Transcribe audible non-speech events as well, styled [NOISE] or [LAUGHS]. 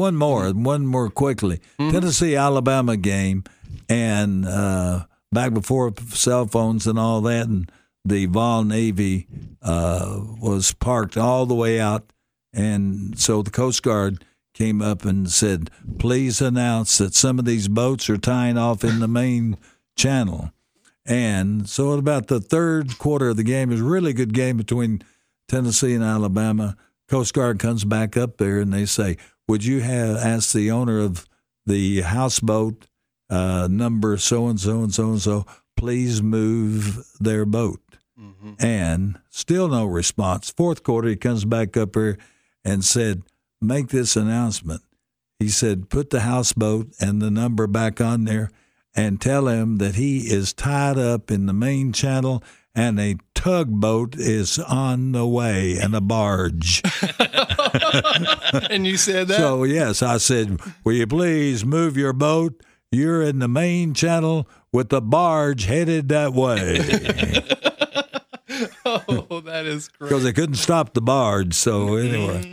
One more, one more quickly. Tennessee Alabama game, and uh, back before cell phones and all that, and the Vol Navy uh, was parked all the way out, and so the Coast Guard came up and said, "Please announce that some of these boats are tying off in the main channel." And so, at about the third quarter of the game, is really good game between Tennessee and Alabama. Coast Guard comes back up there and they say, "Would you have asked the owner of the houseboat uh, number so and so and so and so please move their boat?" And still no response. Fourth quarter, he comes back up here and said, "Make this announcement." He said, "Put the houseboat and the number back on there." And tell him that he is tied up in the main channel and a tugboat is on the way and a barge. [LAUGHS] [LAUGHS] and you said that. So, yes, I said, Will you please move your boat? You're in the main channel with the barge headed that way. [LAUGHS] oh, that is great. Because they couldn't stop the barge. So, anyway.